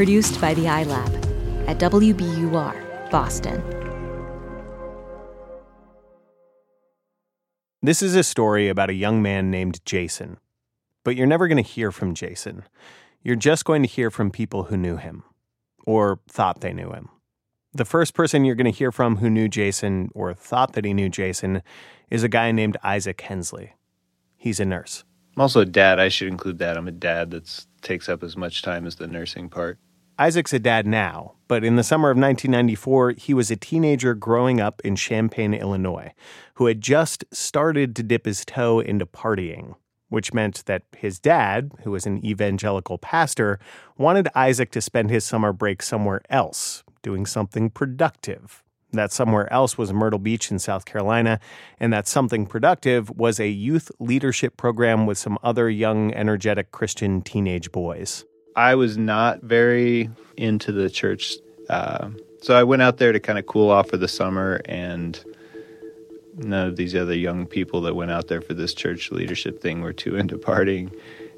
Produced by the iLab at WBUR, Boston. This is a story about a young man named Jason. But you're never going to hear from Jason. You're just going to hear from people who knew him or thought they knew him. The first person you're going to hear from who knew Jason or thought that he knew Jason is a guy named Isaac Hensley. He's a nurse. I'm also a dad. I should include that. I'm a dad that takes up as much time as the nursing part. Isaac's a dad now, but in the summer of 1994, he was a teenager growing up in Champaign, Illinois, who had just started to dip his toe into partying, which meant that his dad, who was an evangelical pastor, wanted Isaac to spend his summer break somewhere else, doing something productive. That somewhere else was Myrtle Beach in South Carolina, and that something productive was a youth leadership program with some other young, energetic Christian teenage boys. I was not very into the church. Uh, so I went out there to kind of cool off for the summer, and none of these other young people that went out there for this church leadership thing were too into partying.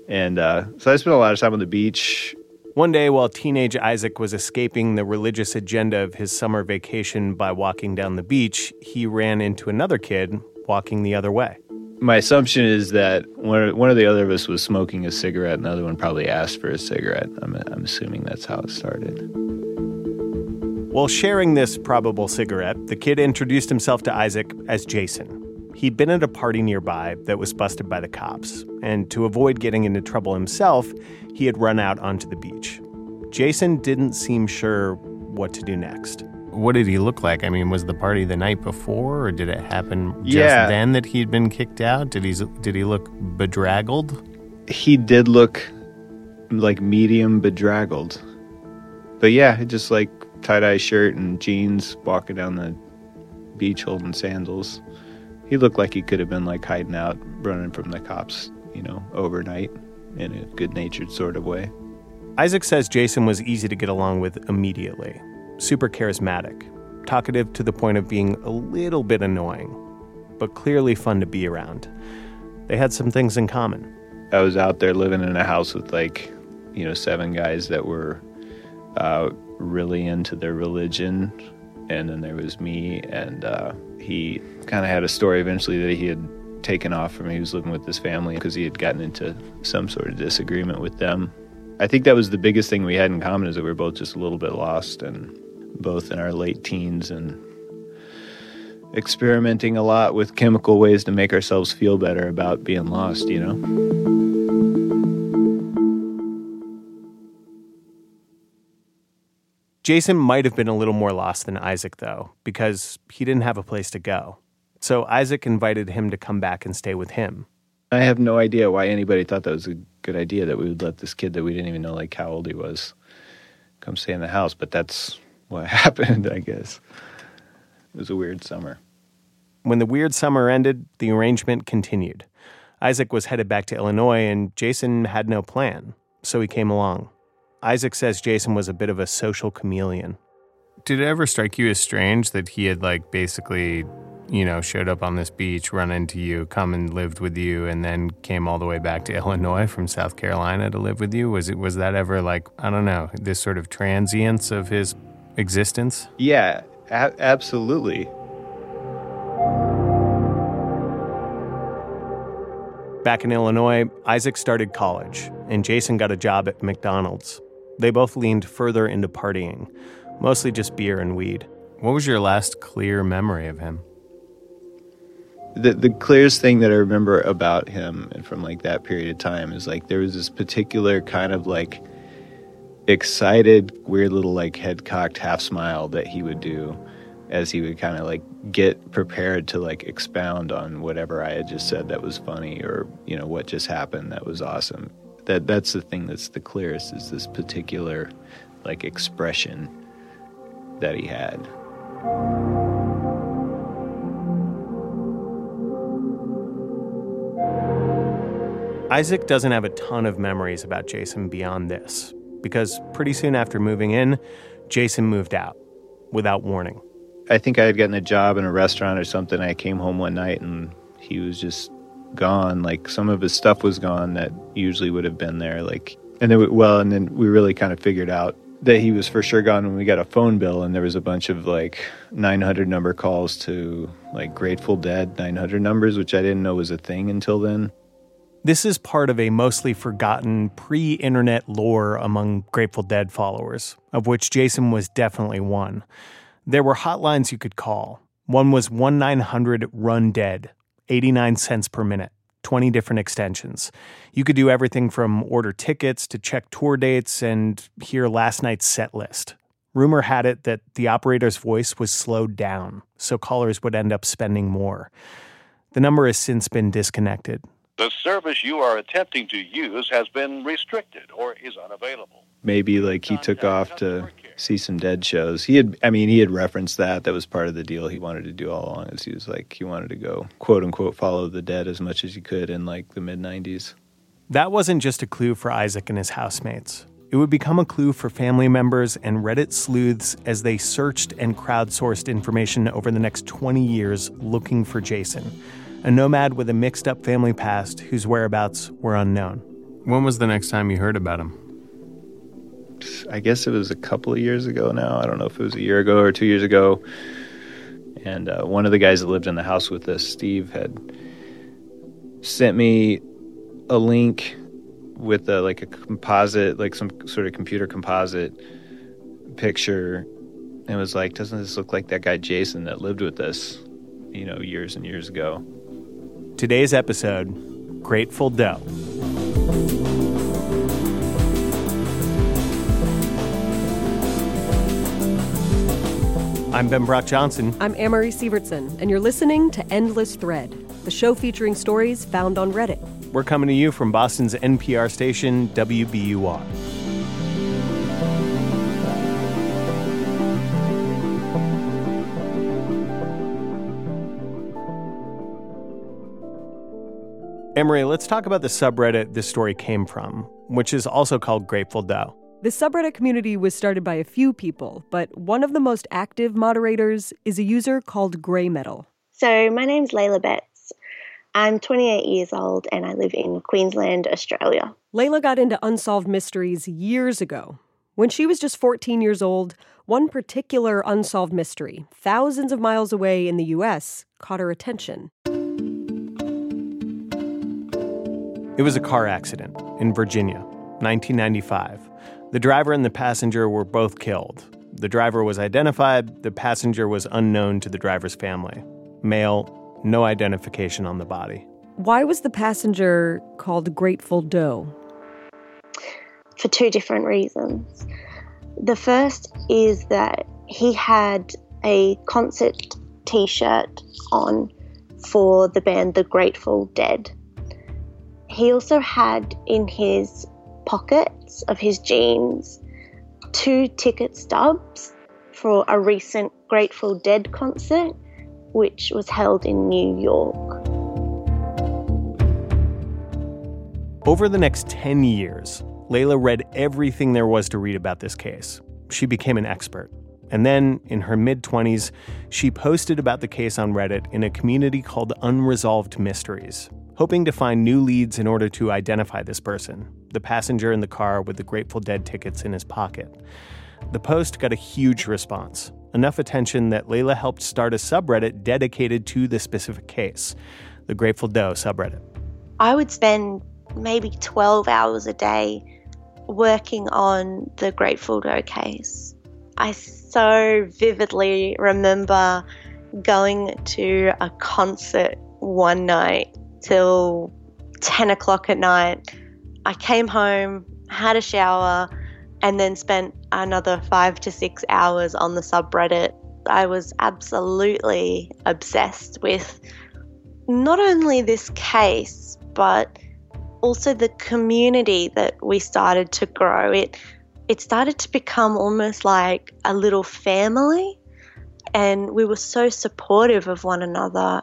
And uh, so I spent a lot of time on the beach. One day, while teenage Isaac was escaping the religious agenda of his summer vacation by walking down the beach, he ran into another kid walking the other way my assumption is that one one of the other of us was smoking a cigarette, and the other one probably asked for a cigarette. I'm, I'm assuming that's how it started. While sharing this probable cigarette, the kid introduced himself to Isaac as Jason. He'd been at a party nearby that was busted by the cops, and to avoid getting into trouble himself, he had run out onto the beach. Jason didn't seem sure what to do next. What did he look like? I mean, was the party the night before, or did it happen just yeah. then that he'd been kicked out? Did he did he look bedraggled? He did look like medium bedraggled, but yeah, just like tie dye shirt and jeans, walking down the beach holding sandals. He looked like he could have been like hiding out, running from the cops, you know, overnight in a good natured sort of way. Isaac says Jason was easy to get along with immediately super charismatic, talkative to the point of being a little bit annoying, but clearly fun to be around. They had some things in common. I was out there living in a house with like, you know, seven guys that were uh, really into their religion. And then there was me, and uh, he kind of had a story eventually that he had taken off from. He was living with his family because he had gotten into some sort of disagreement with them. I think that was the biggest thing we had in common is that we were both just a little bit lost and both in our late teens and experimenting a lot with chemical ways to make ourselves feel better about being lost, you know? Jason might have been a little more lost than Isaac, though, because he didn't have a place to go. So Isaac invited him to come back and stay with him. I have no idea why anybody thought that was a good idea that we would let this kid that we didn't even know like how old he was come stay in the house, but that's what happened, I guess. It was a weird summer. When the weird summer ended, the arrangement continued. Isaac was headed back to Illinois, and Jason had no plan, so he came along. Isaac says Jason was a bit of a social chameleon. Did it ever strike you as strange that he had, like, basically, you know, showed up on this beach, run into you, come and lived with you, and then came all the way back to Illinois from South Carolina to live with you? Was it was that ever like I don't know this sort of transience of his existence? Yeah, a- absolutely. Back in Illinois, Isaac started college, and Jason got a job at McDonald's. They both leaned further into partying, mostly just beer and weed. What was your last clear memory of him? The the clearest thing that I remember about him and from like that period of time is like there was this particular kind of like excited, weird little like head cocked half smile that he would do as he would kind of like get prepared to like expound on whatever I had just said that was funny or you know what just happened that was awesome. That that's the thing that's the clearest is this particular like expression that he had. Isaac doesn't have a ton of memories about Jason beyond this because pretty soon after moving in, Jason moved out without warning. I think I had gotten a job in a restaurant or something. I came home one night and he was just gone. Like some of his stuff was gone that usually would have been there. Like, and then, we, well, and then we really kind of figured out that he was for sure gone when we got a phone bill and there was a bunch of like 900 number calls to like Grateful Dead 900 numbers, which I didn't know was a thing until then. This is part of a mostly forgotten pre internet lore among Grateful Dead followers, of which Jason was definitely one. There were hotlines you could call. One was 1 900 Run Dead, 89 cents per minute. 20 different extensions. You could do everything from order tickets to check tour dates and hear last night's set list. Rumor had it that the operator's voice was slowed down, so callers would end up spending more. The number has since been disconnected. The service you are attempting to use has been restricted or is unavailable. Maybe like he took off to see some dead shows. He had, I mean, he had referenced that. That was part of the deal he wanted to do all along. Is he was like he wanted to go quote unquote follow the dead as much as he could in like the mid '90s. That wasn't just a clue for Isaac and his housemates. It would become a clue for family members and Reddit sleuths as they searched and crowdsourced information over the next 20 years looking for Jason, a nomad with a mixed up family past whose whereabouts were unknown. When was the next time you heard about him? I guess it was a couple of years ago now. I don't know if it was a year ago or two years ago. And uh, one of the guys that lived in the house with us, Steve, had sent me a link with a, like a composite, like some sort of computer composite picture, and was like, "Doesn't this look like that guy Jason that lived with us, you know, years and years ago?" Today's episode: Grateful Doe. I'm Ben Brock Johnson. I'm Amory Sievertson, and you're listening to Endless Thread, the show featuring stories found on Reddit. We're coming to you from Boston's NPR station, WBUR. Amory, let's talk about the subreddit this story came from, which is also called Grateful Doe. The subreddit community was started by a few people, but one of the most active moderators is a user called Grey Metal. So, my name's Layla Betts. I'm 28 years old and I live in Queensland, Australia. Layla got into unsolved mysteries years ago. When she was just 14 years old, one particular unsolved mystery, thousands of miles away in the US, caught her attention. It was a car accident in Virginia, 1995. The driver and the passenger were both killed. The driver was identified, the passenger was unknown to the driver's family. Male, no identification on the body. Why was the passenger called Grateful Doe? For two different reasons. The first is that he had a concert t shirt on for the band The Grateful Dead. He also had in his pockets of his jeans two ticket stubs for a recent Grateful Dead concert, which was held in New York. Over the next 10 years, Layla read everything there was to read about this case. She became an expert. And then, in her mid 20s, she posted about the case on Reddit in a community called Unresolved Mysteries, hoping to find new leads in order to identify this person, the passenger in the car with the Grateful Dead tickets in his pocket. The post got a huge response, enough attention that Layla helped start a subreddit dedicated to the specific case, the Grateful Doe subreddit. I would spend maybe 12 hours a day working on the Grateful Doe case. I so vividly remember going to a concert one night till 10 o'clock at night. I came home, had a shower, and then spent another five to six hours on the subreddit. I was absolutely obsessed with not only this case, but also the community that we started to grow. It it started to become almost like a little family and we were so supportive of one another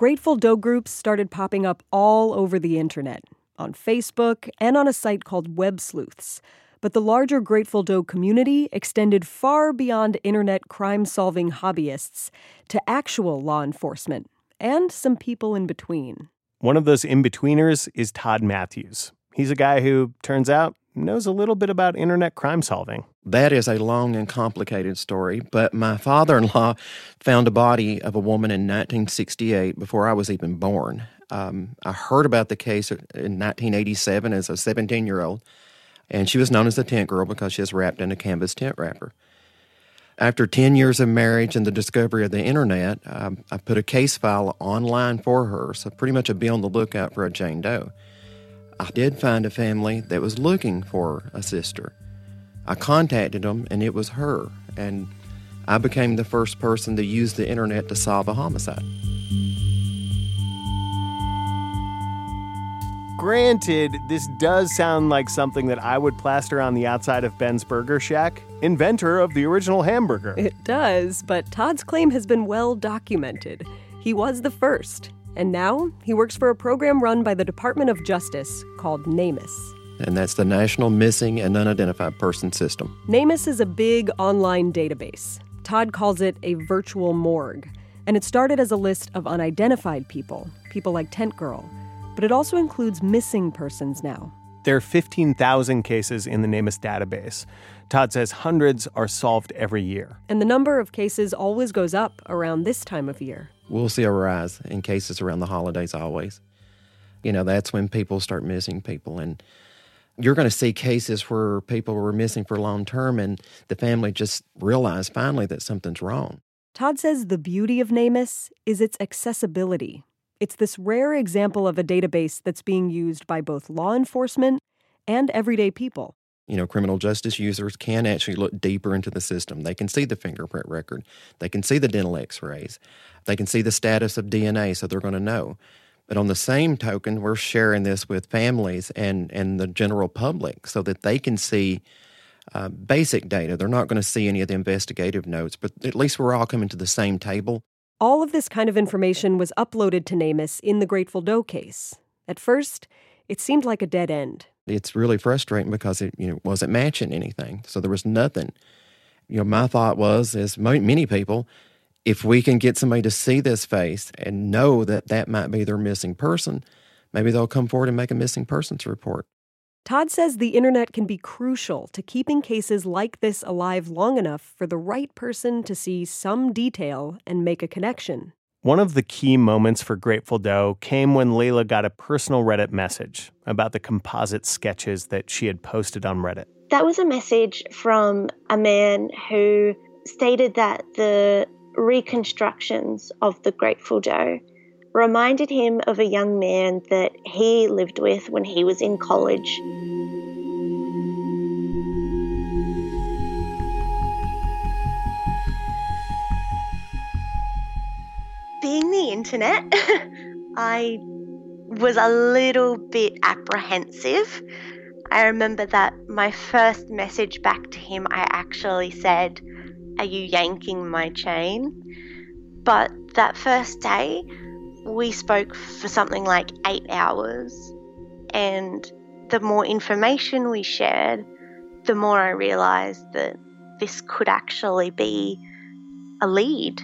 Grateful Doe groups started popping up all over the internet, on Facebook, and on a site called Web Sleuths. But the larger Grateful Doe community extended far beyond internet crime solving hobbyists to actual law enforcement and some people in between. One of those in betweeners is Todd Matthews. He's a guy who, turns out, knows a little bit about internet crime solving. That is a long and complicated story, but my father in law found a body of a woman in 1968 before I was even born. Um, I heard about the case in 1987 as a 17 year old, and she was known as the tent girl because she was wrapped in a canvas tent wrapper. After 10 years of marriage and the discovery of the internet, um, I put a case file online for her, so pretty much a be on the lookout for a Jane Doe. I did find a family that was looking for a sister. I contacted them, and it was her, and I became the first person to use the internet to solve a homicide. Granted, this does sound like something that I would plaster on the outside of Ben's Burger Shack, inventor of the original hamburger. It does, but Todd's claim has been well documented. He was the first, and now he works for a program run by the Department of Justice called NamUs. And that's the National Missing and Unidentified Person System. NamUs is a big online database. Todd calls it a virtual morgue. And it started as a list of unidentified people, people like Tent Girl but it also includes missing persons now. There are 15,000 cases in the NamUs database. Todd says hundreds are solved every year. And the number of cases always goes up around this time of year. We'll see a rise in cases around the holidays always. You know, that's when people start missing people. And you're going to see cases where people were missing for long term and the family just realized finally that something's wrong. Todd says the beauty of NamUs is its accessibility. It's this rare example of a database that's being used by both law enforcement and everyday people. You know, criminal justice users can actually look deeper into the system. They can see the fingerprint record, they can see the dental x rays, they can see the status of DNA, so they're going to know. But on the same token, we're sharing this with families and, and the general public so that they can see uh, basic data. They're not going to see any of the investigative notes, but at least we're all coming to the same table all of this kind of information was uploaded to NamUs in the Grateful Doe case. At first, it seemed like a dead end. It's really frustrating because it you know, wasn't matching anything. So there was nothing. You know, my thought was, as many people, if we can get somebody to see this face and know that that might be their missing person, maybe they'll come forward and make a missing persons report. Todd says the internet can be crucial to keeping cases like this alive long enough for the right person to see some detail and make a connection. One of the key moments for Grateful Doe came when Layla got a personal Reddit message about the composite sketches that she had posted on Reddit. That was a message from a man who stated that the reconstructions of the Grateful Doe reminded him of a young man that he lived with when he was in college. Being the internet, I was a little bit apprehensive. I remember that my first message back to him, I actually said, Are you yanking my chain? But that first day, we spoke for something like eight hours. And the more information we shared, the more I realized that this could actually be a lead.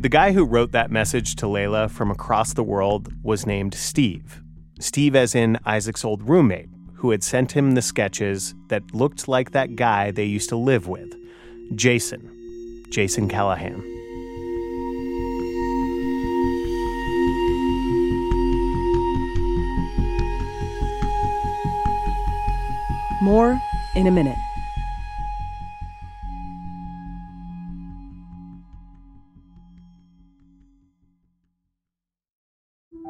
The guy who wrote that message to Layla from across the world was named Steve. Steve, as in Isaac's old roommate, who had sent him the sketches that looked like that guy they used to live with Jason. Jason Callahan. More in a minute.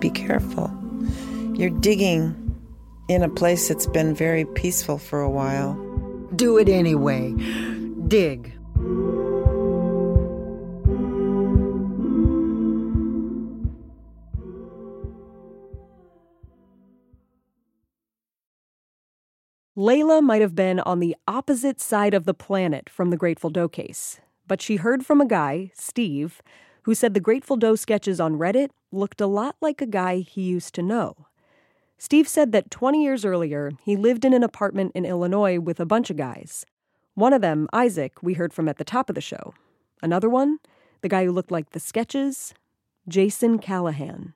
Be careful. You're digging in a place that's been very peaceful for a while. Do it anyway. Dig. Layla might have been on the opposite side of the planet from the Grateful Doe case, but she heard from a guy, Steve, who said the Grateful Doe sketches on Reddit looked a lot like a guy he used to know. Steve said that 20 years earlier, he lived in an apartment in Illinois with a bunch of guys. One of them, Isaac, we heard from at the top of the show. Another one, the guy who looked like the sketches, Jason Callahan.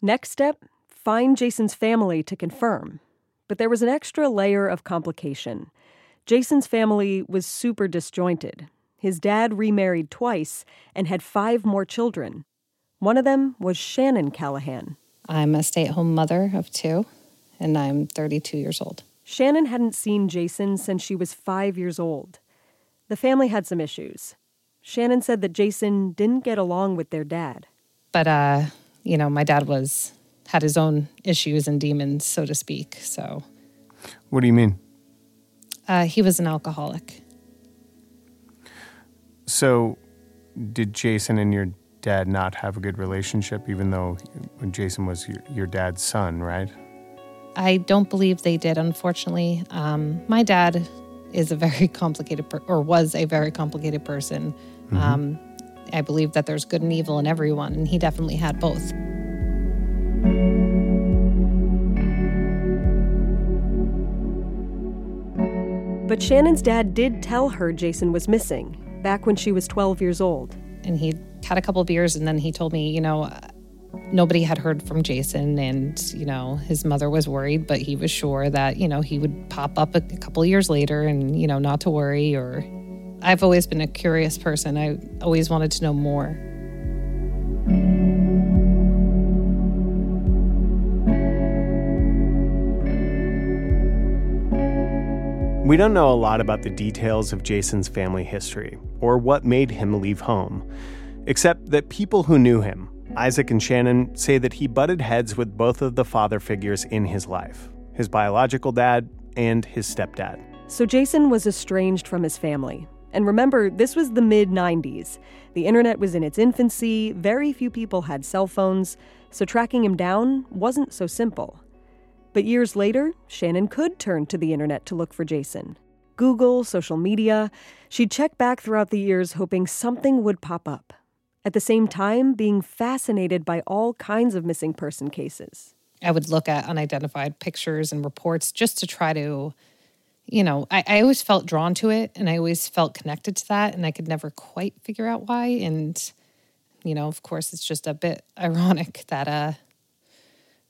Next step, find Jason's family to confirm. But there was an extra layer of complication. Jason's family was super disjointed. His dad remarried twice and had five more children. One of them was Shannon Callahan. I'm a stay at home mother of two, and I'm 32 years old. Shannon hadn't seen Jason since she was five years old. The family had some issues. Shannon said that Jason didn't get along with their dad. But, uh, you know, my dad was had his own issues and demons, so to speak. So, What do you mean? uh, he was an alcoholic. So, did Jason and your dad not have a good relationship, even though Jason was your, your dad's son, right? I don't believe they did, unfortunately. Um, my dad is a very complicated, per- or was a very complicated person. Um, I believe that there's good and evil in everyone, and he definitely had both. But Shannon's dad did tell her Jason was missing back when she was 12 years old. And he had a couple of beers, and then he told me, you know, uh, nobody had heard from Jason, and you know, his mother was worried, but he was sure that you know he would pop up a, couple years later, and you know, not to worry. Or, I've always been a curious person. I always wanted to know more. We don't know a lot about the details of Jason's family history or what made him leave home, except that people who knew him, Isaac and Shannon, say that he butted heads with both of the father figures in his life his biological dad and his stepdad. So Jason was estranged from his family. And remember, this was the mid 90s. The internet was in its infancy, very few people had cell phones, so tracking him down wasn't so simple. But years later, Shannon could turn to the internet to look for Jason. Google, social media. She'd check back throughout the years, hoping something would pop up. At the same time, being fascinated by all kinds of missing person cases. I would look at unidentified pictures and reports just to try to, you know, I, I always felt drawn to it and I always felt connected to that, and I could never quite figure out why. And, you know, of course, it's just a bit ironic that uh,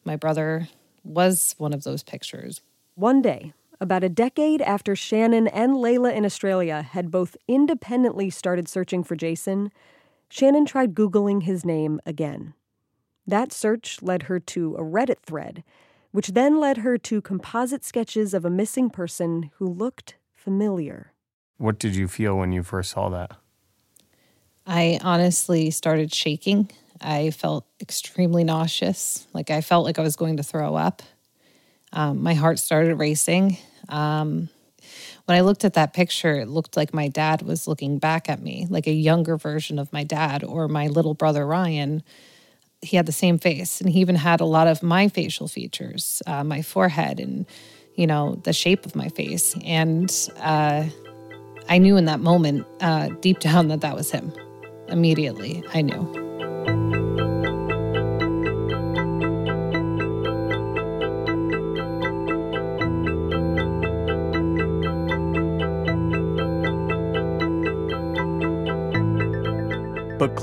my brother was one of those pictures. One day, about a decade after Shannon and Layla in Australia had both independently started searching for Jason, Shannon tried Googling his name again. That search led her to a Reddit thread, which then led her to composite sketches of a missing person who looked familiar. What did you feel when you first saw that? I honestly started shaking. I felt extremely nauseous. Like I felt like I was going to throw up. Um, my heart started racing. Um, when I looked at that picture, it looked like my dad was looking back at me, like a younger version of my dad or my little brother Ryan. He had the same face, and he even had a lot of my facial features, uh, my forehead, and you know the shape of my face. And uh, I knew in that moment, uh, deep down, that that was him. Immediately, I knew.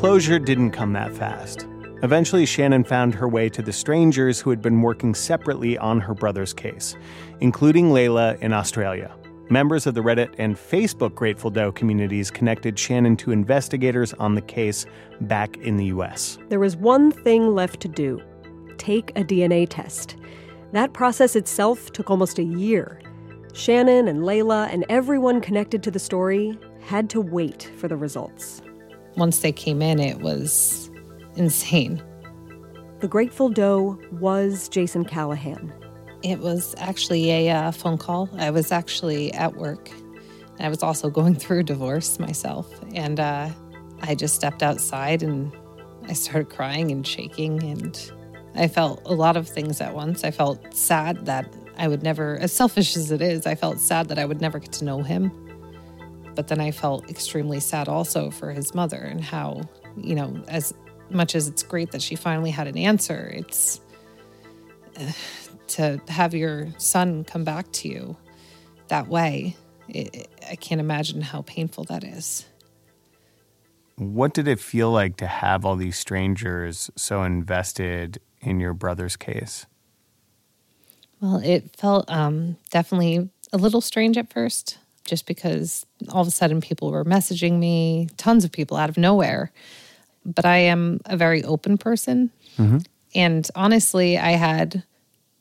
Closure didn't come that fast. Eventually, Shannon found her way to the strangers who had been working separately on her brother's case, including Layla in Australia. Members of the Reddit and Facebook Grateful Doe communities connected Shannon to investigators on the case back in the U.S. There was one thing left to do take a DNA test. That process itself took almost a year. Shannon and Layla and everyone connected to the story had to wait for the results. Once they came in, it was insane. The Grateful Doe was Jason Callahan. It was actually a uh, phone call. I was actually at work. I was also going through a divorce myself. And uh, I just stepped outside and I started crying and shaking. And I felt a lot of things at once. I felt sad that I would never, as selfish as it is, I felt sad that I would never get to know him. But then I felt extremely sad also for his mother and how, you know, as much as it's great that she finally had an answer, it's. Uh, to have your son come back to you that way, it, I can't imagine how painful that is. What did it feel like to have all these strangers so invested in your brother's case? Well, it felt um, definitely a little strange at first, just because all of a sudden people were messaging me, tons of people out of nowhere. But I am a very open person. Mm-hmm. And honestly, I had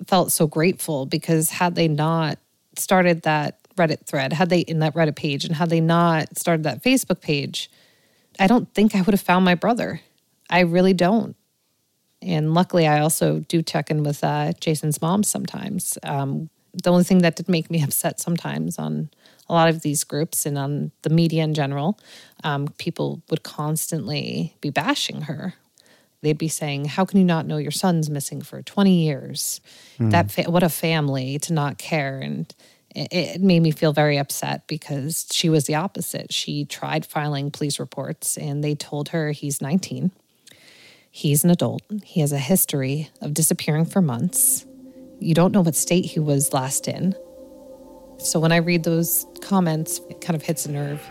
felt so grateful because had they not started that Reddit thread, had they in that Reddit page, and had they not started that Facebook page, I don't think I would have found my brother. I really don't. And luckily, I also do check in with uh, Jason's mom sometimes. Um, the only thing that did make me upset sometimes on a lot of these groups and on the media in general, um, people would constantly be bashing her they'd be saying, "How can you not know your son's missing for 20 years? Mm. That fa- what a family to not care." And it, it made me feel very upset because she was the opposite. She tried filing police reports, and they told her he's 19. He's an adult. He has a history of disappearing for months. You don't know what state he was last in. So when I read those comments, it kind of hits a nerve.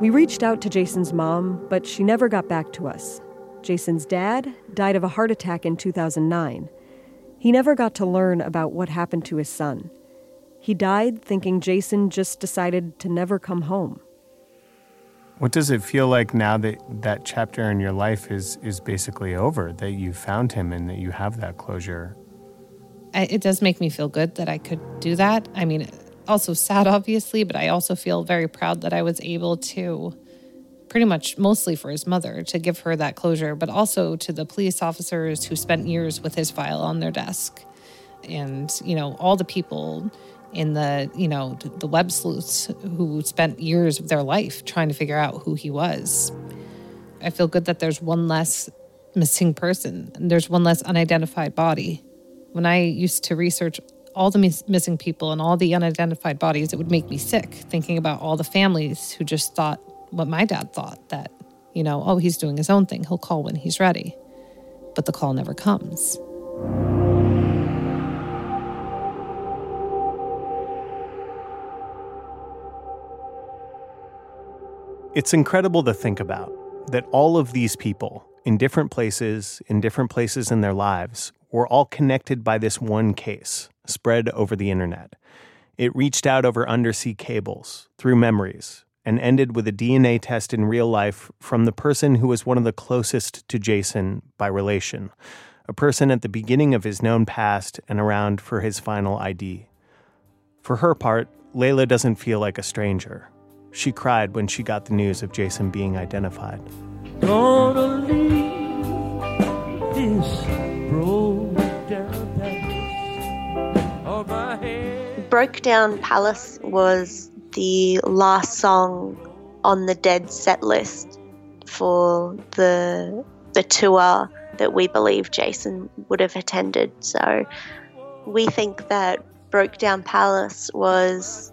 We reached out to Jason's mom, but she never got back to us. Jason's dad died of a heart attack in 2009. He never got to learn about what happened to his son. He died thinking Jason just decided to never come home. What does it feel like now that that chapter in your life is is basically over, that you found him and that you have that closure? It does make me feel good that I could do that. I mean, also sad, obviously, but I also feel very proud that I was able to pretty much mostly for his mother to give her that closure, but also to the police officers who spent years with his file on their desk. And, you know, all the people in the, you know, the web sleuths who spent years of their life trying to figure out who he was. I feel good that there's one less missing person and there's one less unidentified body. When I used to research all the mis- missing people and all the unidentified bodies, it would make me sick thinking about all the families who just thought what my dad thought that, you know, oh, he's doing his own thing. He'll call when he's ready. But the call never comes. It's incredible to think about that all of these people in different places, in different places in their lives, were all connected by this one case spread over the internet. It reached out over undersea cables, through memories, and ended with a DNA test in real life from the person who was one of the closest to Jason by relation, a person at the beginning of his known past and around for his final ID. For her part, Layla doesn't feel like a stranger. She cried when she got the news of Jason being identified. Gonna leave this broke Broke Down Palace was the last song on the Dead set list for the the tour that we believe Jason would have attended. So we think that Broke Down Palace was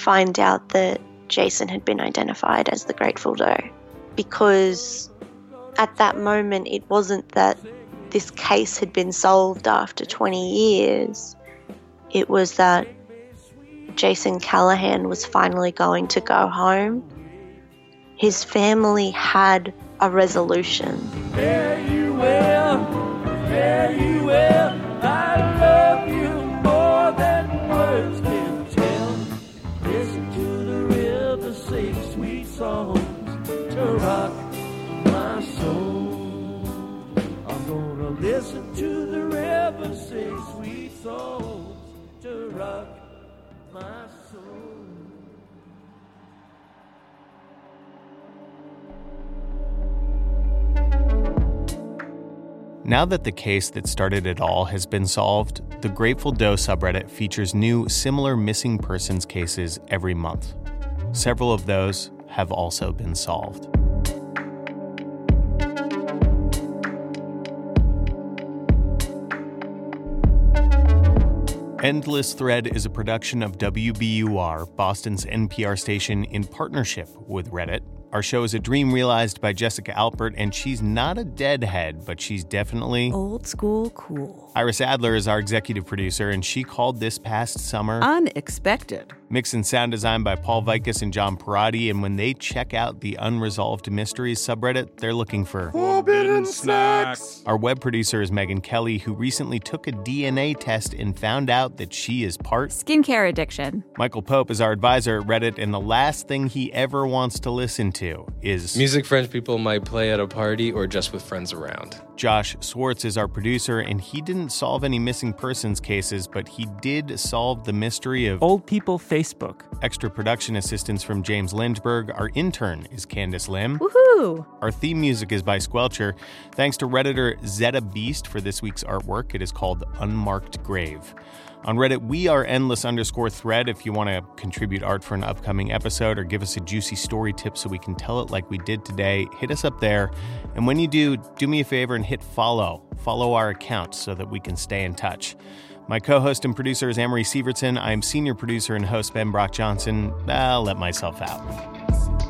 find out that Jason had been identified as the Grateful Doe because at that moment it wasn't that this case had been solved after 20 years, it was that Jason Callahan was finally going to go home. His family had a resolution. Now that the case that started it all has been solved, the Grateful Doe subreddit features new similar missing persons cases every month. Several of those have also been solved. Endless Thread is a production of WBUR, Boston's NPR station, in partnership with Reddit. Our show is a dream realized by Jessica Alpert, and she's not a deadhead, but she's definitely old school cool. Iris Adler is our executive producer, and she called this past summer unexpected. Mix and sound design by Paul Vaitkus and John Parati. And when they check out the Unresolved Mysteries subreddit, they're looking for forbidden snacks. Our web producer is Megan Kelly, who recently took a DNA test and found out that she is part skincare addiction. Michael Pope is our advisor at Reddit, and the last thing he ever wants to listen to is music French people might play at a party or just with friends around. Josh Swartz is our producer, and he didn't solve any missing persons cases, but he did solve the mystery of old people Facebook. Extra production assistance from James Lindberg. Our intern is Candace Lim. Woohoo! Our theme music is by Squelcher. Thanks to Redditor Zeta Beast for this week's artwork. It is called Unmarked Grave. On Reddit, we are endless underscore thread if you want to contribute art for an upcoming episode or give us a juicy story tip so we can tell it like we did today. Hit us up there. And when you do, do me a favor and hit follow. Follow our account so that we can stay in touch. My co host and producer is Amory Sievertson. I'm senior producer and host Ben Brock Johnson. I'll let myself out.